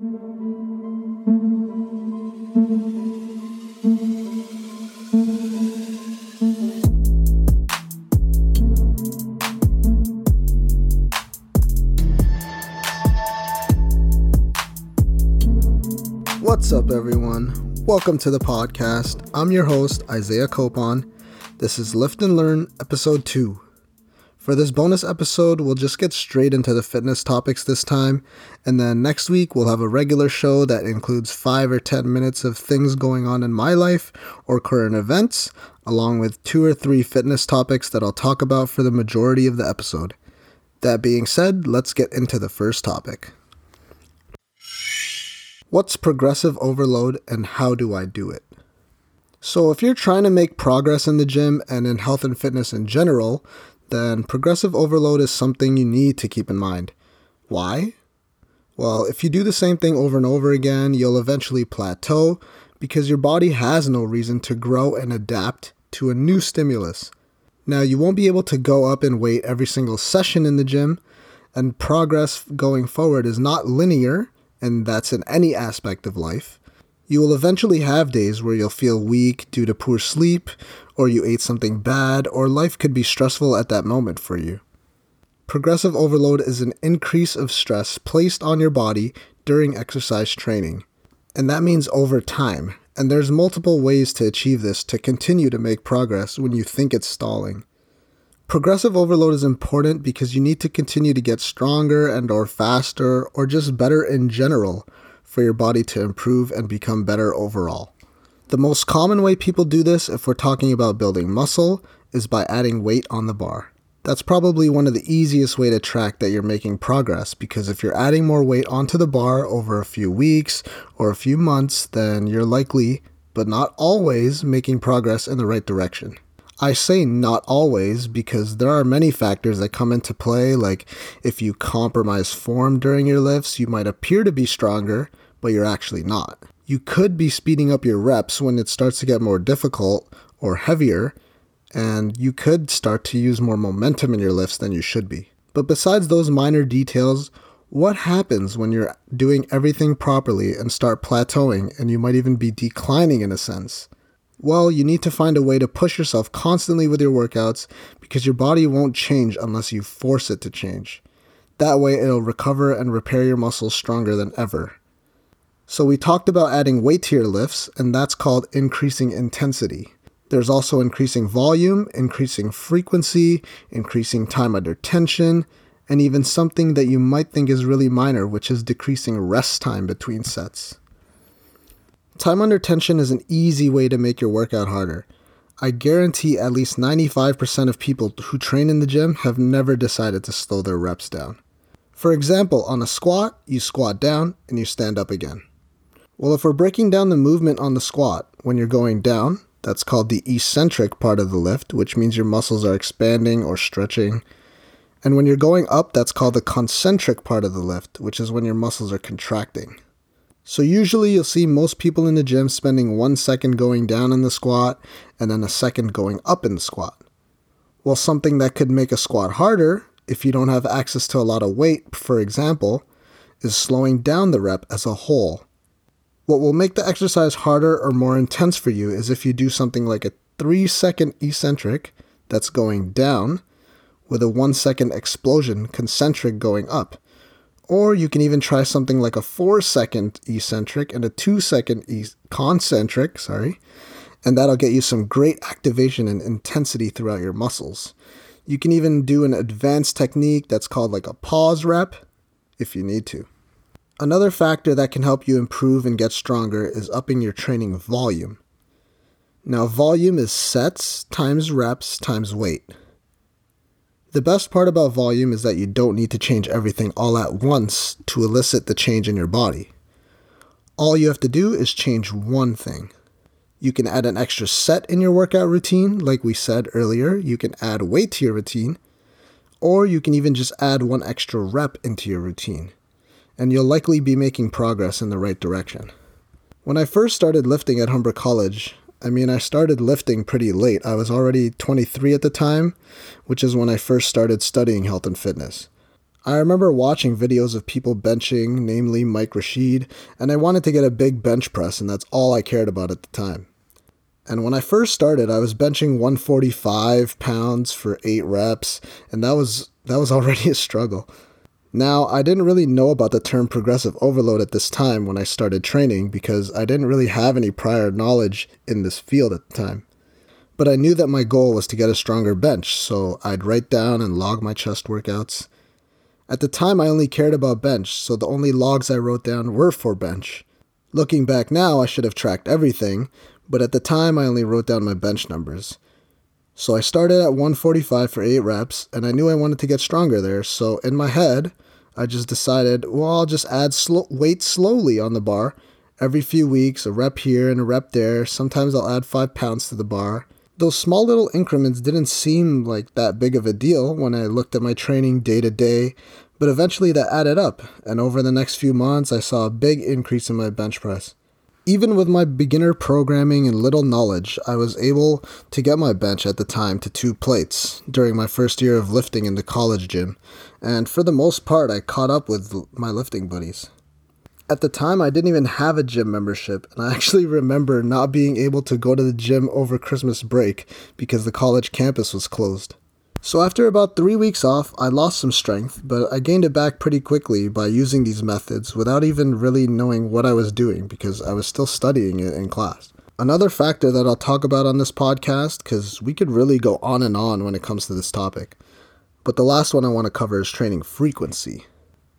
What's up, everyone? Welcome to the podcast. I'm your host, Isaiah Copon. This is Lift and Learn, Episode 2. For this bonus episode, we'll just get straight into the fitness topics this time, and then next week we'll have a regular show that includes 5 or 10 minutes of things going on in my life or current events, along with 2 or 3 fitness topics that I'll talk about for the majority of the episode. That being said, let's get into the first topic. What's progressive overload and how do I do it? So, if you're trying to make progress in the gym and in health and fitness in general, then progressive overload is something you need to keep in mind. Why? Well, if you do the same thing over and over again, you'll eventually plateau because your body has no reason to grow and adapt to a new stimulus. Now, you won't be able to go up in weight every single session in the gym, and progress going forward is not linear and that's in any aspect of life. You will eventually have days where you'll feel weak due to poor sleep, or you ate something bad, or life could be stressful at that moment for you. Progressive overload is an increase of stress placed on your body during exercise training. And that means over time, and there's multiple ways to achieve this to continue to make progress when you think it's stalling. Progressive overload is important because you need to continue to get stronger and or faster or just better in general for your body to improve and become better overall. The most common way people do this if we're talking about building muscle is by adding weight on the bar. That's probably one of the easiest way to track that you're making progress because if you're adding more weight onto the bar over a few weeks or a few months, then you're likely, but not always, making progress in the right direction. I say not always because there are many factors that come into play, like if you compromise form during your lifts, you might appear to be stronger, but you're actually not. You could be speeding up your reps when it starts to get more difficult or heavier, and you could start to use more momentum in your lifts than you should be. But besides those minor details, what happens when you're doing everything properly and start plateauing and you might even be declining in a sense? Well, you need to find a way to push yourself constantly with your workouts because your body won't change unless you force it to change. That way, it'll recover and repair your muscles stronger than ever. So, we talked about adding weight to your lifts, and that's called increasing intensity. There's also increasing volume, increasing frequency, increasing time under tension, and even something that you might think is really minor, which is decreasing rest time between sets. Time under tension is an easy way to make your workout harder. I guarantee at least 95% of people who train in the gym have never decided to slow their reps down. For example, on a squat, you squat down and you stand up again. Well, if we're breaking down the movement on the squat, when you're going down, that's called the eccentric part of the lift, which means your muscles are expanding or stretching. And when you're going up, that's called the concentric part of the lift, which is when your muscles are contracting. So usually you'll see most people in the gym spending one second going down in the squat and then a second going up in the squat. Well, something that could make a squat harder, if you don't have access to a lot of weight, for example, is slowing down the rep as a whole. What will make the exercise harder or more intense for you is if you do something like a 3 second eccentric that's going down with a 1 second explosion concentric going up. Or you can even try something like a four second eccentric and a two second e- concentric, sorry, and that'll get you some great activation and intensity throughout your muscles. You can even do an advanced technique that's called like a pause rep if you need to. Another factor that can help you improve and get stronger is upping your training volume. Now, volume is sets times reps times weight. The best part about volume is that you don't need to change everything all at once to elicit the change in your body. All you have to do is change one thing. You can add an extra set in your workout routine, like we said earlier. You can add weight to your routine, or you can even just add one extra rep into your routine, and you'll likely be making progress in the right direction. When I first started lifting at Humber College, I mean, I started lifting pretty late. I was already 23 at the time, which is when I first started studying health and fitness. I remember watching videos of people benching, namely Mike Rashid, and I wanted to get a big bench press, and that's all I cared about at the time. And when I first started, I was benching 145 pounds for 8 reps, and that was that was already a struggle. Now, I didn't really know about the term progressive overload at this time when I started training because I didn't really have any prior knowledge in this field at the time. But I knew that my goal was to get a stronger bench, so I'd write down and log my chest workouts. At the time, I only cared about bench, so the only logs I wrote down were for bench. Looking back now, I should have tracked everything, but at the time, I only wrote down my bench numbers. So I started at 145 for 8 reps, and I knew I wanted to get stronger there, so in my head, I just decided, well, I'll just add weight slowly on the bar. Every few weeks, a rep here and a rep there. Sometimes I'll add 5 pounds to the bar those small little increments didn't seem like that big of a deal when I looked at my training day to day, but eventually that added up, and over the next few months, I saw a big increase in my bench press. Even with my beginner programming and little knowledge, I was able to get my bench at the time to two plates during my first year of lifting in the college gym, and for the most part, I caught up with my lifting buddies. At the time, I didn't even have a gym membership, and I actually remember not being able to go to the gym over Christmas break because the college campus was closed. So, after about three weeks off, I lost some strength, but I gained it back pretty quickly by using these methods without even really knowing what I was doing because I was still studying it in class. Another factor that I'll talk about on this podcast, because we could really go on and on when it comes to this topic. But the last one I want to cover is training frequency.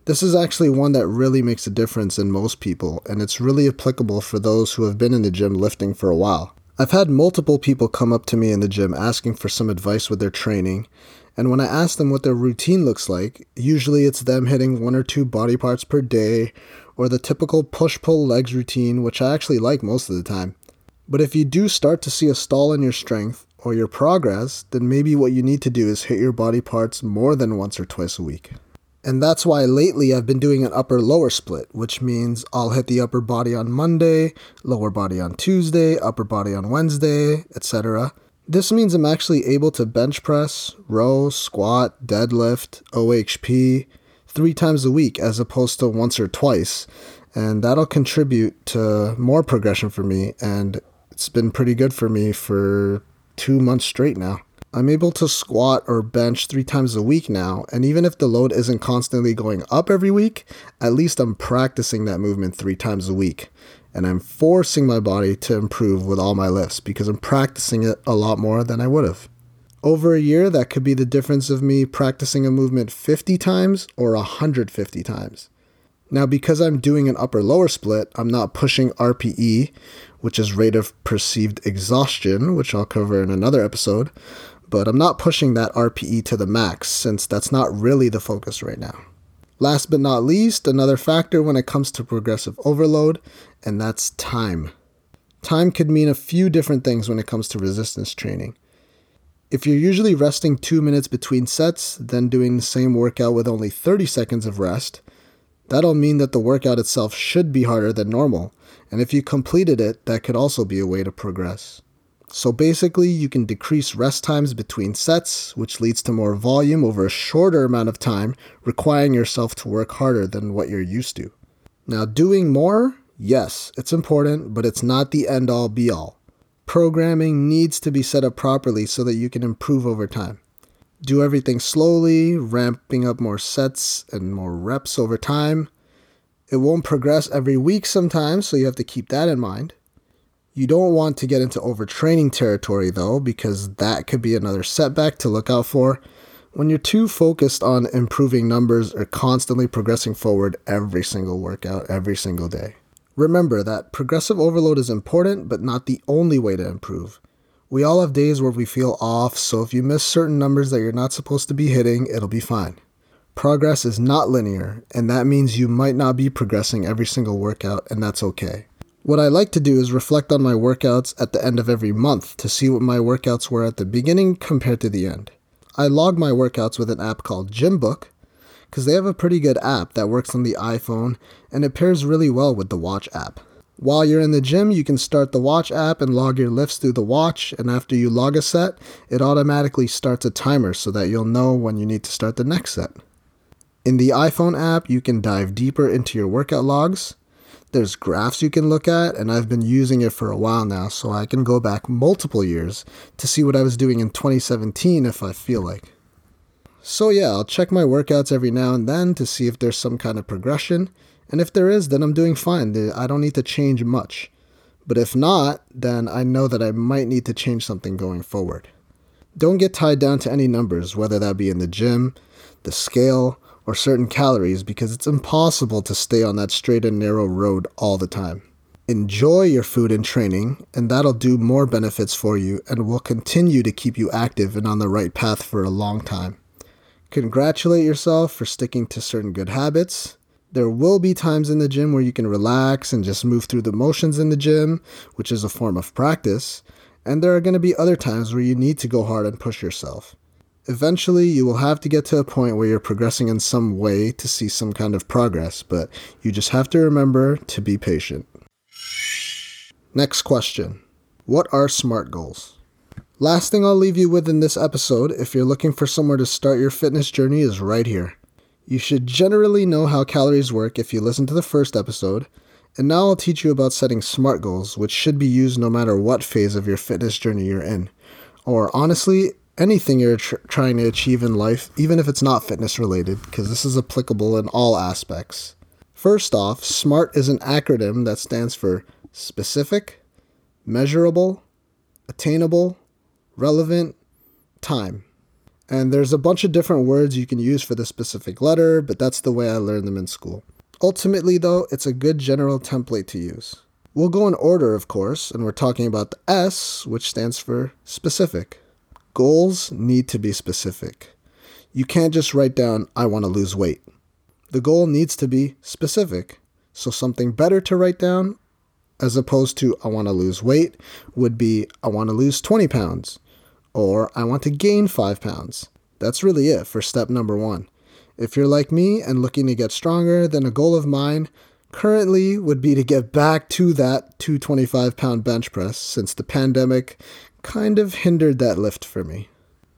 This is actually one that really makes a difference in most people, and it's really applicable for those who have been in the gym lifting for a while. I've had multiple people come up to me in the gym asking for some advice with their training, and when I ask them what their routine looks like, usually it's them hitting one or two body parts per day, or the typical push pull legs routine, which I actually like most of the time. But if you do start to see a stall in your strength or your progress, then maybe what you need to do is hit your body parts more than once or twice a week. And that's why lately I've been doing an upper lower split, which means I'll hit the upper body on Monday, lower body on Tuesday, upper body on Wednesday, etc. This means I'm actually able to bench press, row, squat, deadlift, OHP three times a week as opposed to once or twice. And that'll contribute to more progression for me. And it's been pretty good for me for two months straight now. I'm able to squat or bench three times a week now, and even if the load isn't constantly going up every week, at least I'm practicing that movement three times a week. And I'm forcing my body to improve with all my lifts because I'm practicing it a lot more than I would have. Over a year, that could be the difference of me practicing a movement 50 times or 150 times. Now, because I'm doing an upper lower split, I'm not pushing RPE, which is rate of perceived exhaustion, which I'll cover in another episode but I'm not pushing that RPE to the max since that's not really the focus right now. Last but not least, another factor when it comes to progressive overload, and that's time. Time could mean a few different things when it comes to resistance training. If you're usually resting two minutes between sets, then doing the same workout with only 30 seconds of rest, that'll mean that the workout itself should be harder than normal, and if you completed it, that could also be a way to progress. So basically, you can decrease rest times between sets, which leads to more volume over a shorter amount of time, requiring yourself to work harder than what you're used to. Now, doing more, yes, it's important, but it's not the end all be all. Programming needs to be set up properly so that you can improve over time. Do everything slowly, ramping up more sets and more reps over time. It won't progress every week sometimes, so you have to keep that in mind. You don't want to get into overtraining territory though, because that could be another setback to look out for. When you're too focused on improving numbers or constantly progressing forward every single workout, every single day. Remember that progressive overload is important, but not the only way to improve. We all have days where we feel off, so if you miss certain numbers that you're not supposed to be hitting, it'll be fine. Progress is not linear, and that means you might not be progressing every single workout, and that's okay. What I like to do is reflect on my workouts at the end of every month to see what my workouts were at the beginning compared to the end. I log my workouts with an app called Gymbook because they have a pretty good app that works on the iPhone and it pairs really well with the Watch app. While you're in the gym, you can start the Watch app and log your lifts through the watch, and after you log a set, it automatically starts a timer so that you'll know when you need to start the next set. In the iPhone app, you can dive deeper into your workout logs. There's graphs you can look at, and I've been using it for a while now, so I can go back multiple years to see what I was doing in 2017 if I feel like. So, yeah, I'll check my workouts every now and then to see if there's some kind of progression, and if there is, then I'm doing fine. I don't need to change much. But if not, then I know that I might need to change something going forward. Don't get tied down to any numbers, whether that be in the gym, the scale, or certain calories, because it's impossible to stay on that straight and narrow road all the time. Enjoy your food and training, and that'll do more benefits for you and will continue to keep you active and on the right path for a long time. Congratulate yourself for sticking to certain good habits there will be times in the gym where you can relax and just move through the motions in the gym, which is a form of practice. And there are going to be other times where you need to go hard and push yourself. Eventually, you will have to get to a point where you're progressing in some way to see some kind of progress, but you just have to remember to be patient. Next question What are SMART goals? Last thing I'll leave you with in this episode, if you're looking for somewhere to start your fitness journey, is right here. You should generally know how calories work if you listen to the first episode, and now I'll teach you about setting SMART goals, which should be used no matter what phase of your fitness journey you're in. Or honestly, anything you're tr- trying to achieve in life, even if it's not fitness related, because this is applicable in all aspects. First off, SMART is an acronym that stands for specific, measurable, attainable, relevant, time. And there's a bunch of different words you can use for the specific letter, but that's the way I learned them in school. Ultimately, though, it's a good general template to use. We'll go in order, of course, and we're talking about the S, which stands for specific. Goals need to be specific. You can't just write down, I want to lose weight. The goal needs to be specific. So, something better to write down, as opposed to, I want to lose weight, would be, I want to lose 20 pounds or I want to gain five pounds. That's really it for step number one. If you're like me and looking to get stronger, then a goal of mine currently would be to get back to that 225 pound bench press since the pandemic kind of hindered that lift for me.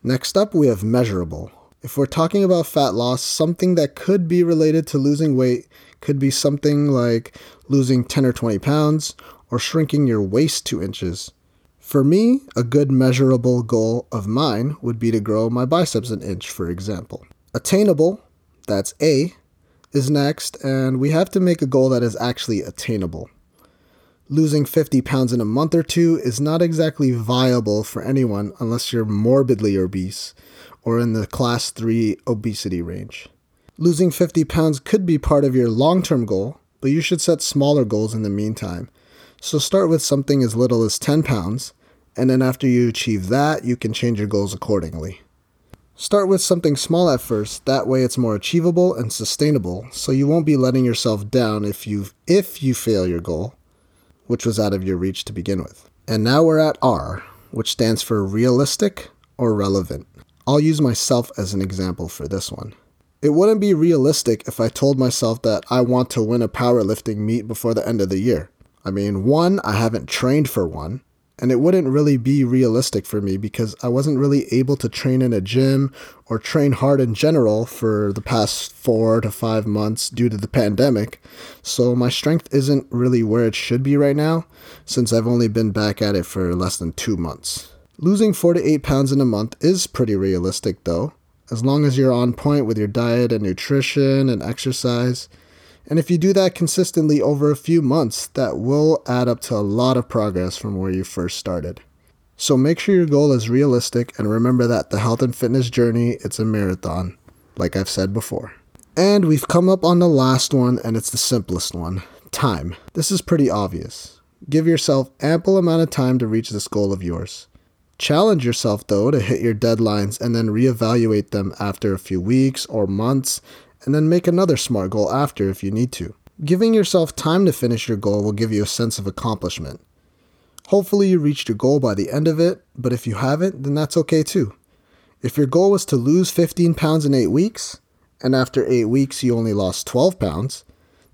Next up, we have measurable. If we're talking about fat loss, something that could be related to losing weight could be something like losing 10 or 20 pounds or shrinking your waist 2 inches. For me, a good measurable goal of mine would be to grow my biceps an inch, for example. Attainable, that's A, is next, and we have to make a goal that is actually attainable. Losing 50 pounds in a month or two is not exactly viable for anyone unless you're morbidly obese or in the class 3 obesity range. Losing 50 pounds could be part of your long term goal, but you should set smaller goals in the meantime so start with something as little as 10 pounds, and then after you achieve that, you can change your goals accordingly. Start with something small at first, that way it's more achievable and sustainable, so you won't be letting yourself down if you if you fail your goal, which was out of your reach to begin with. And now we're at R, which stands for realistic or relevant. I'll use myself as an example for this one. It wouldn't be realistic if I told myself that I want to win a powerlifting meet before the end of the year. I mean, one, I haven't trained for one, and it wouldn't really be realistic for me because I wasn't really able to train in a gym or train hard in general for the past four to five months due to the pandemic. So my strength isn't really where it should be right now since I've only been back at it for less than two months. Losing four to eight pounds in a month is pretty realistic though, as long as you're on point with your diet and nutrition and exercise. And if you do that consistently over a few months, that will add up to a lot of progress from where you first started. So make sure your goal is realistic and remember that the health and fitness journey, it's a marathon, like I've said before. And we've come up on the last one and it's the simplest one, time. This is pretty obvious. Give yourself ample amount of time to reach this goal of yours. Challenge yourself though to hit your deadlines and then reevaluate them after a few weeks or months and then make another SMART goal after if you need to. Giving yourself time to finish your goal will give you a sense of accomplishment. Hopefully, you reached your goal by the end of it, but if you haven't, then that's okay too. If your goal was to lose 15 pounds in 8 weeks, and after 8 weeks you only lost 12 pounds,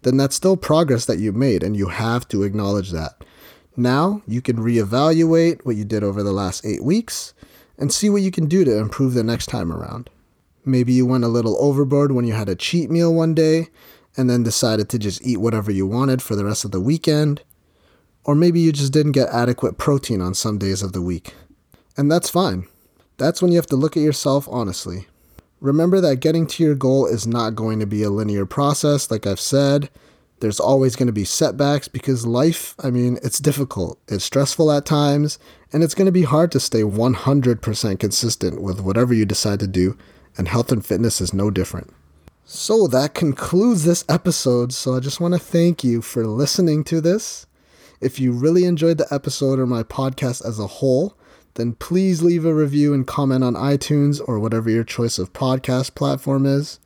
then that's still progress that you made, and you have to acknowledge that. Now, you can reevaluate what you did over the last 8 weeks and see what you can do to improve the next time around. Maybe you went a little overboard when you had a cheat meal one day and then decided to just eat whatever you wanted for the rest of the weekend. Or maybe you just didn't get adequate protein on some days of the week. And that's fine. That's when you have to look at yourself honestly. Remember that getting to your goal is not going to be a linear process, like I've said. There's always going to be setbacks because life, I mean, it's difficult. It's stressful at times, and it's going to be hard to stay 100% consistent with whatever you decide to do, and health and fitness is no different. So that concludes this episode. So I just want to thank you for listening to this. If you really enjoyed the episode or my podcast as a whole, then please leave a review and comment on iTunes or whatever your choice of podcast platform is.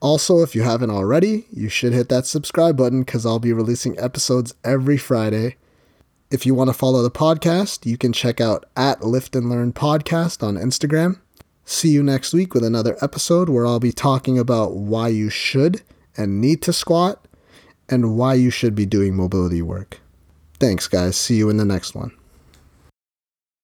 Also, if you haven't already, you should hit that subscribe button because I'll be releasing episodes every Friday. If you want to follow the podcast, you can check out at Lift and Learn Podcast on Instagram. See you next week with another episode where I'll be talking about why you should and need to squat and why you should be doing mobility work. Thanks, guys. See you in the next one.